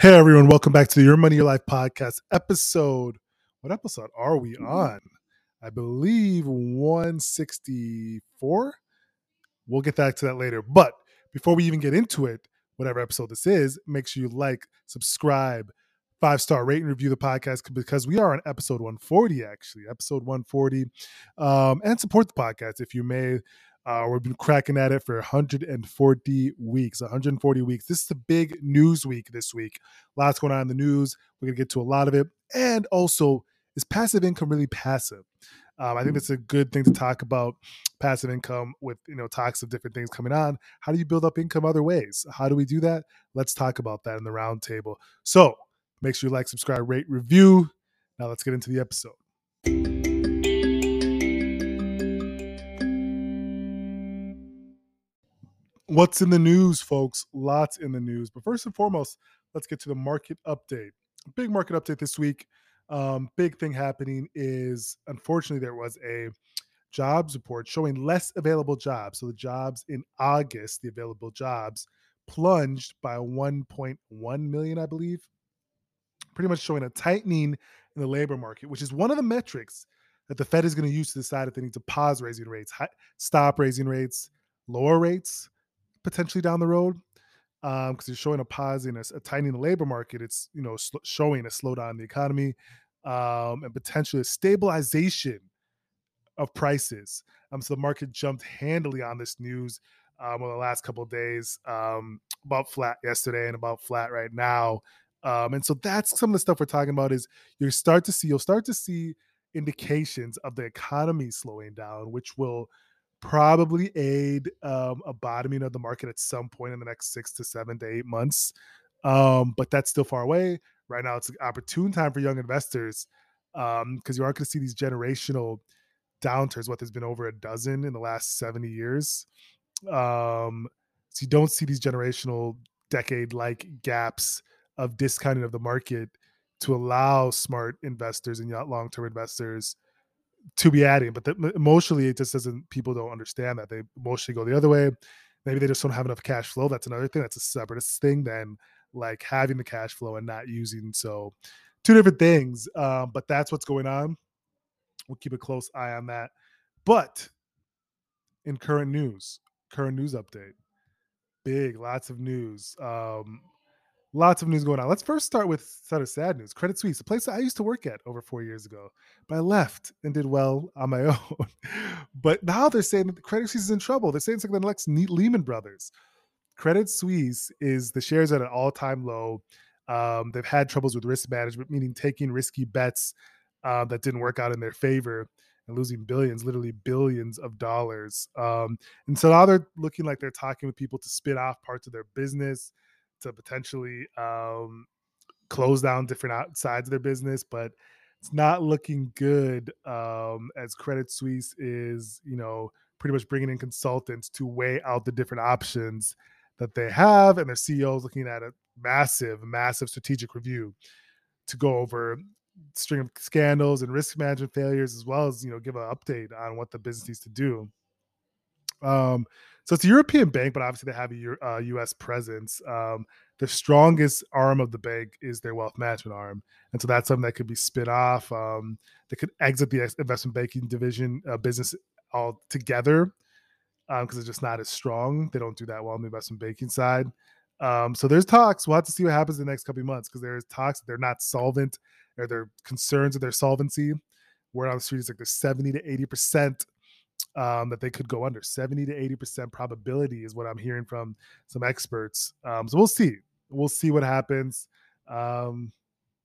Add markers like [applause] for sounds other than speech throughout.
Hey everyone, welcome back to the Your Money Your Life podcast episode. What episode are we on? I believe 164. We'll get back to that later. But before we even get into it, whatever episode this is, make sure you like, subscribe, five star rate and review the podcast because we are on episode 140 actually, episode 140, um, and support the podcast if you may. Uh, we've been cracking at it for 140 weeks. 140 weeks. This is the big news week this week. Lots going on in the news. We're going to get to a lot of it. And also, is passive income really passive? Um, I think that's a good thing to talk about passive income with you know talks of different things coming on. How do you build up income other ways? How do we do that? Let's talk about that in the roundtable. So make sure you like, subscribe, rate, review. Now let's get into the episode. What's in the news, folks? Lots in the news. But first and foremost, let's get to the market update. Big market update this week. Um, big thing happening is unfortunately there was a jobs report showing less available jobs. So the jobs in August, the available jobs, plunged by 1.1 million, I believe. Pretty much showing a tightening in the labor market, which is one of the metrics that the Fed is going to use to decide if they need to pause raising rates, stop raising rates, lower rates potentially down the road because um, you're showing a pause in a, a tightening the labor market. It's you know sl- showing a slowdown in the economy um, and potentially a stabilization of prices. Um, so the market jumped handily on this news um, over the last couple days, um, about flat yesterday and about flat right now. Um, and so that's some of the stuff we're talking about. Is you start to see you'll start to see indications of the economy slowing down, which will probably aid um, a bottoming of the market at some point in the next six to seven to eight months. Um, but that's still far away. Right now, it's an opportune time for young investors because um, you aren't going to see these generational downturns. What there's been over a dozen in the last 70 years. Um, so you don't see these generational decade like gaps of discounting of the market to allow smart investors and long term investors to be adding, but the, emotionally, it just doesn't. People don't understand that they emotionally go the other way. Maybe they just don't have enough cash flow. That's another thing. That's a separate thing than like having the cash flow and not using. So, two different things. Um, but that's what's going on. We'll keep a close eye on that. But in current news, current news update, big, lots of news. Um, lots of news going on. Let's first start with sort of sad news. Credit Suisse, a place that I used to work at over four years ago, but I left and did well on my [laughs] own. but now they're saying that Credit Suisse is in trouble. They're saying it's like the next Lehman Brothers. Credit Suisse is the shares at an all-time low. Um, they've had troubles with risk management, meaning taking risky bets uh, that didn't work out in their favor and losing billions, literally billions of dollars. Um, and so now they're looking like they're talking with people to spit off parts of their business to potentially um, close down different sides of their business, but it's not looking good um, as Credit Suisse is, you know, pretty much bringing in consultants to weigh out the different options that they have, and their CEO is looking at a massive, massive strategic review to go over string of scandals and risk management failures, as well as you know give an update on what the business needs to do. Um, so it's a European bank, but obviously they have a uh, U.S. presence. Um, the strongest arm of the bank is their wealth management arm, and so that's something that could be spit off. Um, they could exit the investment banking division uh, business altogether because um, it's just not as strong. They don't do that well on the investment banking side. Um, so there's talks. We'll have to see what happens in the next couple of months because there's talks. They're not solvent, or there are concerns of their solvency. Word on the street is like there's 70 to 80 percent um, that they could go under. 70 to 80% probability is what I'm hearing from some experts. Um, so we'll see. We'll see what happens. Um,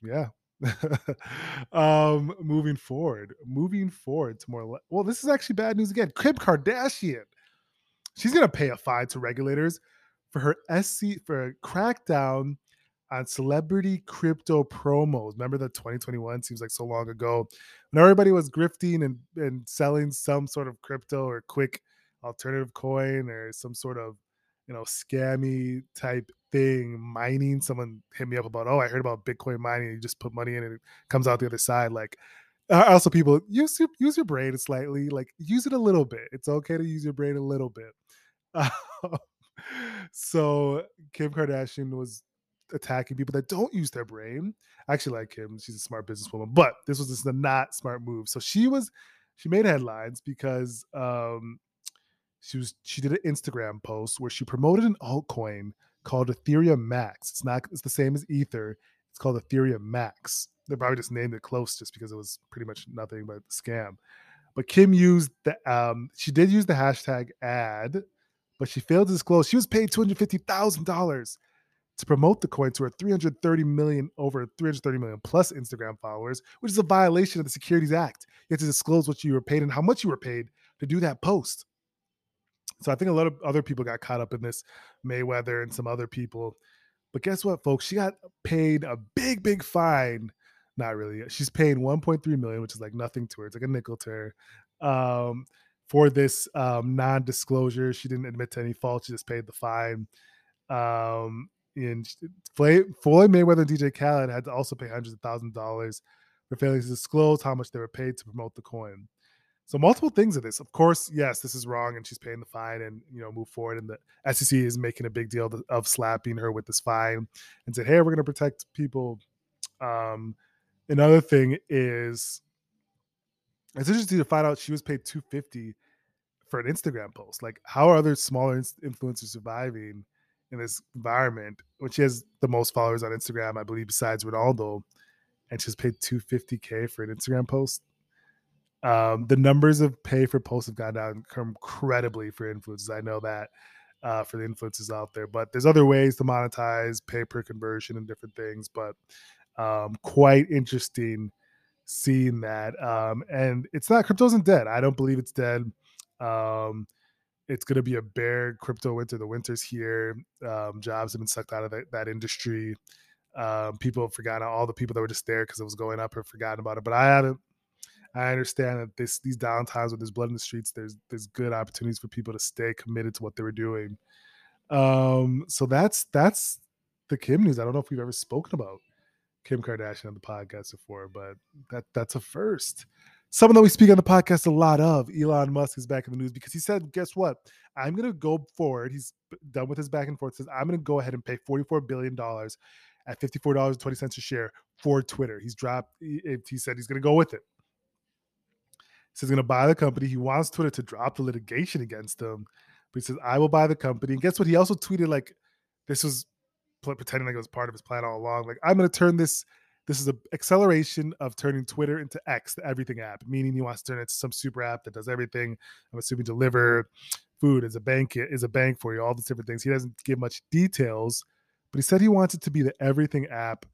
yeah. [laughs] um, moving forward, moving forward to more. Well, this is actually bad news again. Kim Kardashian, she's gonna pay a fine to regulators for her SC for a crackdown on celebrity crypto promos. Remember that 2021 seems like so long ago when everybody was grifting and, and selling some sort of crypto or quick alternative coin or some sort of you know scammy type thing mining. Someone hit me up about oh i heard about bitcoin mining you just put money in and it comes out the other side like also people use your use your brain slightly like use it a little bit. It's okay to use your brain a little bit. [laughs] So kim kardashian was attacking people that don't use their brain. I actually like him. She's a smart businesswoman, but this was just a not smart move. So she was she made headlines because um she was she did an Instagram post where she promoted an altcoin called Ethereum Max. It's not it's the same as Ether. It's called Ethereum Max. They probably just named it close just because it was pretty much nothing but scam. But Kim used the um she did use the hashtag ad, but she failed to disclose she was paid two hundred fifty thousand dollars to promote the coin to her 330 million over 330 million plus Instagram followers, which is a violation of the Securities Act. You have to disclose what you were paid and how much you were paid to do that post. So I think a lot of other people got caught up in this, Mayweather and some other people. But guess what, folks? She got paid a big, big fine. Not really. She's paying 1.3 million, which is like nothing to her. It's like a nickel to her. Um, for this um, non-disclosure, she didn't admit to any fault. She just paid the fine. Um, and Floyd Mayweather and DJ Khaled had to also pay hundreds of thousands of dollars for failing to disclose how much they were paid to promote the coin. So multiple things of this. Of course, yes, this is wrong, and she's paying the fine, and you know, move forward. And the SEC is making a big deal of, of slapping her with this fine, and said, "Hey, we're going to protect people." Um, another thing is, it's interesting to find out she was paid two fifty for an Instagram post. Like, how are other smaller influencers surviving in this environment when she has the most followers on Instagram, I believe, besides Ronaldo, and she's paid two fifty k for an Instagram post? Um, the numbers of pay for posts have gone down incredibly for influencers. I know that uh, for the influencers out there, but there's other ways to monetize, pay per conversion, and different things. But um, quite interesting seeing that. Um, and it's not crypto isn't dead. I don't believe it's dead. Um, it's going to be a bear crypto winter. The winter's here. Um, jobs have been sucked out of that, that industry. Um, people have forgotten all the people that were just there because it was going up have forgotten about it. But I haven't I understand that this these downtimes with there's blood in the streets, there's there's good opportunities for people to stay committed to what they were doing. Um, so that's that's the Kim news. I don't know if we've ever spoken about Kim Kardashian on the podcast before, but that that's a first. Someone that we speak on the podcast a lot of, Elon Musk is back in the news because he said, "Guess what? I'm going to go forward. He's done with his back and forth. Says I'm going to go ahead and pay 44 billion dollars at 54 dollars 20 cents a share for Twitter. He's dropped. He, he said he's going to go with it says he's going to buy the company. He wants Twitter to drop the litigation against him, but he says I will buy the company. And guess what? He also tweeted like this was pretending like it was part of his plan all along. Like I'm going to turn this. This is an acceleration of turning Twitter into X, the everything app, meaning he wants to turn it into some super app that does everything. I'm assuming deliver food is a bank is a bank for you, all these different things. He doesn't give much details, but he said he wants it to be the everything app.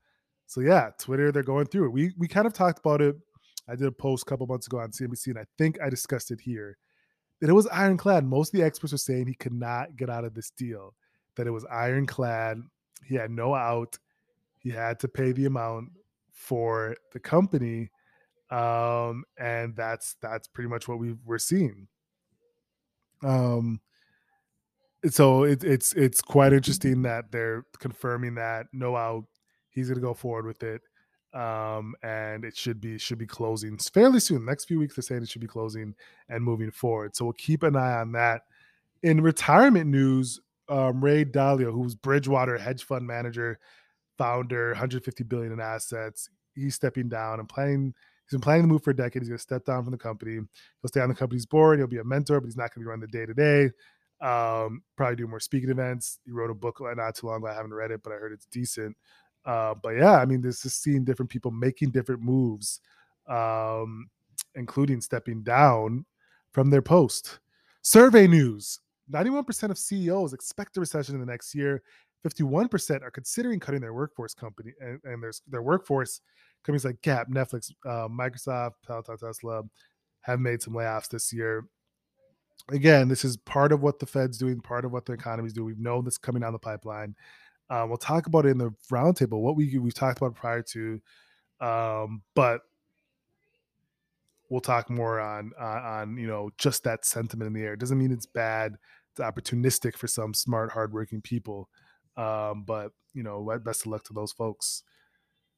So yeah, Twitter, they're going through it. We we kind of talked about it I did a post a couple months ago on CNBC, and I think I discussed it here. That it was ironclad. Most of the experts were saying he could not get out of this deal. That it was ironclad. He had no out. He had to pay the amount for the company, um, and that's that's pretty much what we we're seeing. Um, so it, it's it's quite interesting that they're confirming that no out. He's going to go forward with it um, and it should be should be closing fairly soon. Next few weeks, they're saying it should be closing and moving forward. So we'll keep an eye on that. In retirement news, um, Ray Dalio, who's Bridgewater hedge fund manager, founder, 150 billion in assets, he's stepping down and planning. He's been planning to move for a decade. He's going to step down from the company. He'll stay on the company's board. He'll be a mentor, but he's not going to be running the day to day. Probably do more speaking events. He wrote a book not too long ago. I haven't read it, but I heard it's decent. Uh, but yeah, I mean, this is seeing different people making different moves, um, including stepping down from their post. Survey news 91% of CEOs expect a recession in the next year. 51% are considering cutting their workforce company and, and their, their workforce companies like Gap, Netflix, uh, Microsoft, Peloton, Tesla have made some layoffs this year. Again, this is part of what the Fed's doing, part of what the economy's doing. We've known this coming down the pipeline. Um, we'll talk about it in the roundtable. What we we've talked about prior to, um, but we'll talk more on, on on you know just that sentiment in the air. It doesn't mean it's bad. It's opportunistic for some smart, hardworking people. Um, but you know, best of luck to those folks.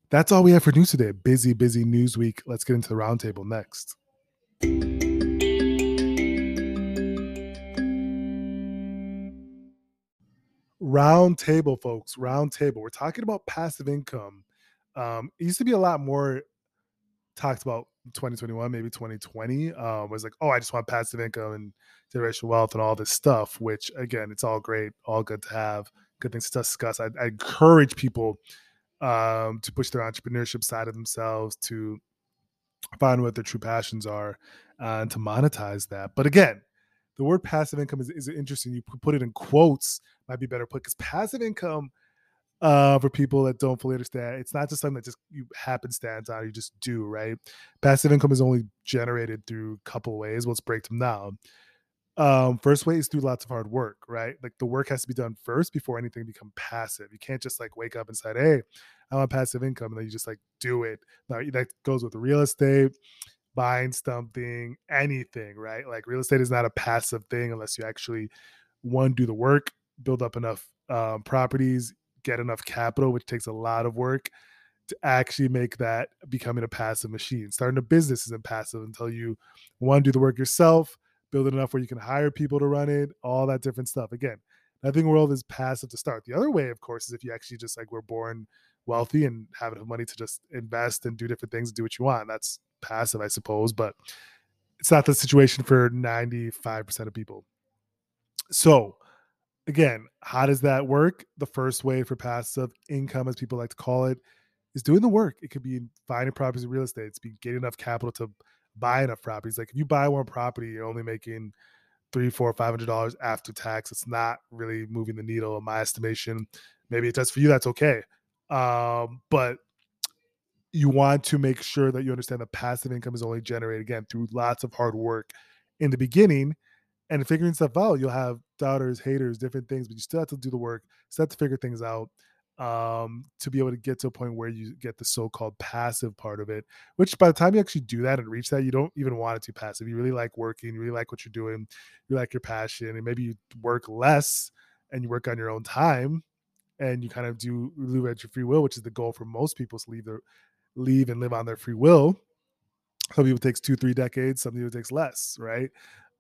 That's all we have for news today. Busy, busy news week. Let's get into the roundtable next. Round table, folks, round table. We're talking about passive income. Um, it used to be a lot more talked about 2021, maybe 2020. Um, was like, oh, I just want passive income and generational wealth and all this stuff. Which again, it's all great, all good to have, good things to discuss. I, I encourage people um, to push their entrepreneurship side of themselves to find what their true passions are uh, and to monetize that. But again, the word passive income is, is interesting. You put it in quotes, might be better put because passive income uh, for people that don't fully understand, it's not just something that just you happenstance on, you just do, right? Passive income is only generated through a couple ways. Let's break them down. Um, first way is through lots of hard work, right? Like the work has to be done first before anything become passive. You can't just like wake up and say, "Hey, I want passive income," and then you just like do it. Now that goes with real estate, buying something, anything, right? Like real estate is not a passive thing unless you actually one do the work, build up enough um, properties, get enough capital, which takes a lot of work to actually make that becoming a passive machine. Starting a business isn't passive until you one do the work yourself build it enough where you can hire people to run it, all that different stuff. Again, nothing world is passive to start. The other way, of course, is if you actually just like were born wealthy and have enough money to just invest and do different things do what you want. That's passive, I suppose, but it's not the situation for 95% of people. So, again, how does that work? The first way for passive income, as people like to call it, is doing the work. It could be finding properties in real estate. It's be getting enough capital to buy enough properties. Like if you buy one property, you're only making three, four, five hundred dollars after tax. It's not really moving the needle in my estimation. Maybe it does for you. That's okay. Um, but you want to make sure that you understand that passive income is only generated again through lots of hard work in the beginning and figuring stuff out. You'll have doubters, haters, different things, but you still have to do the work, still have to figure things out um, to be able to get to a point where you get the so-called passive part of it. Which by the time you actually do that and reach that, you don't even want it to passive. You really like working, you really like what you're doing, you like your passion, and maybe you work less and you work on your own time, and you kind of do live at your free will, which is the goal for most people to leave their leave and live on their free will. Some people takes two, three decades. Some people takes less, right?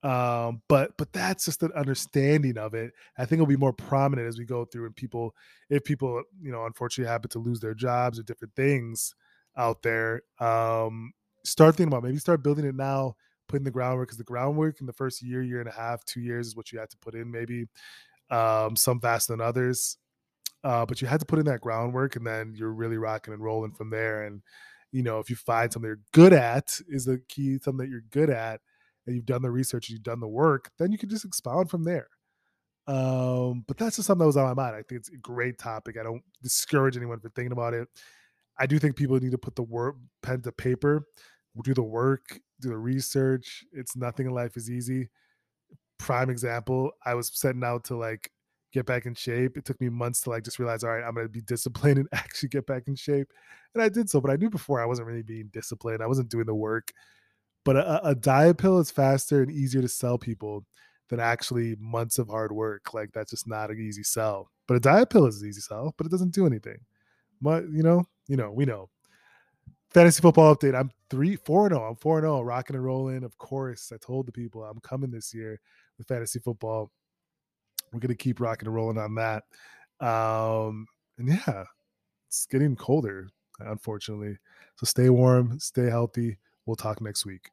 Um but but that's just an understanding of it. I think it'll be more prominent as we go through and people if people you know unfortunately happen to lose their jobs or different things out there um start thinking about maybe start building it now putting the groundwork because the groundwork in the first year year and a half two years is what you have to put in maybe um some faster than others. Uh but you had to put in that groundwork and then you're really rocking and rolling from there. And you know if you find something you're good at is the key something that you're good at and you've done the research, you've done the work, then you can just expound from there. Um, but that's just something that was on my mind. I think it's a great topic. I don't discourage anyone from thinking about it. I do think people need to put the work pen to paper, do the work, do the research. It's nothing in life is easy. Prime example, I was setting out to like get back in shape. It took me months to like just realize, all right, I'm gonna be disciplined and [laughs] actually get back in shape. And I did so, but I knew before I wasn't really being disciplined. I wasn't doing the work. But a, a diet pill is faster and easier to sell people than actually months of hard work. Like that's just not an easy sell. But a diet pill is an easy sell, but it doesn't do anything. But you know, you know, we know. Fantasy football update. I'm three, four and zero. Oh. I'm four and zero, oh, rocking and rolling. Of course, I told the people I'm coming this year with fantasy football. We're gonna keep rocking and rolling on that. Um, and yeah, it's getting colder, unfortunately. So stay warm, stay healthy. We'll talk next week.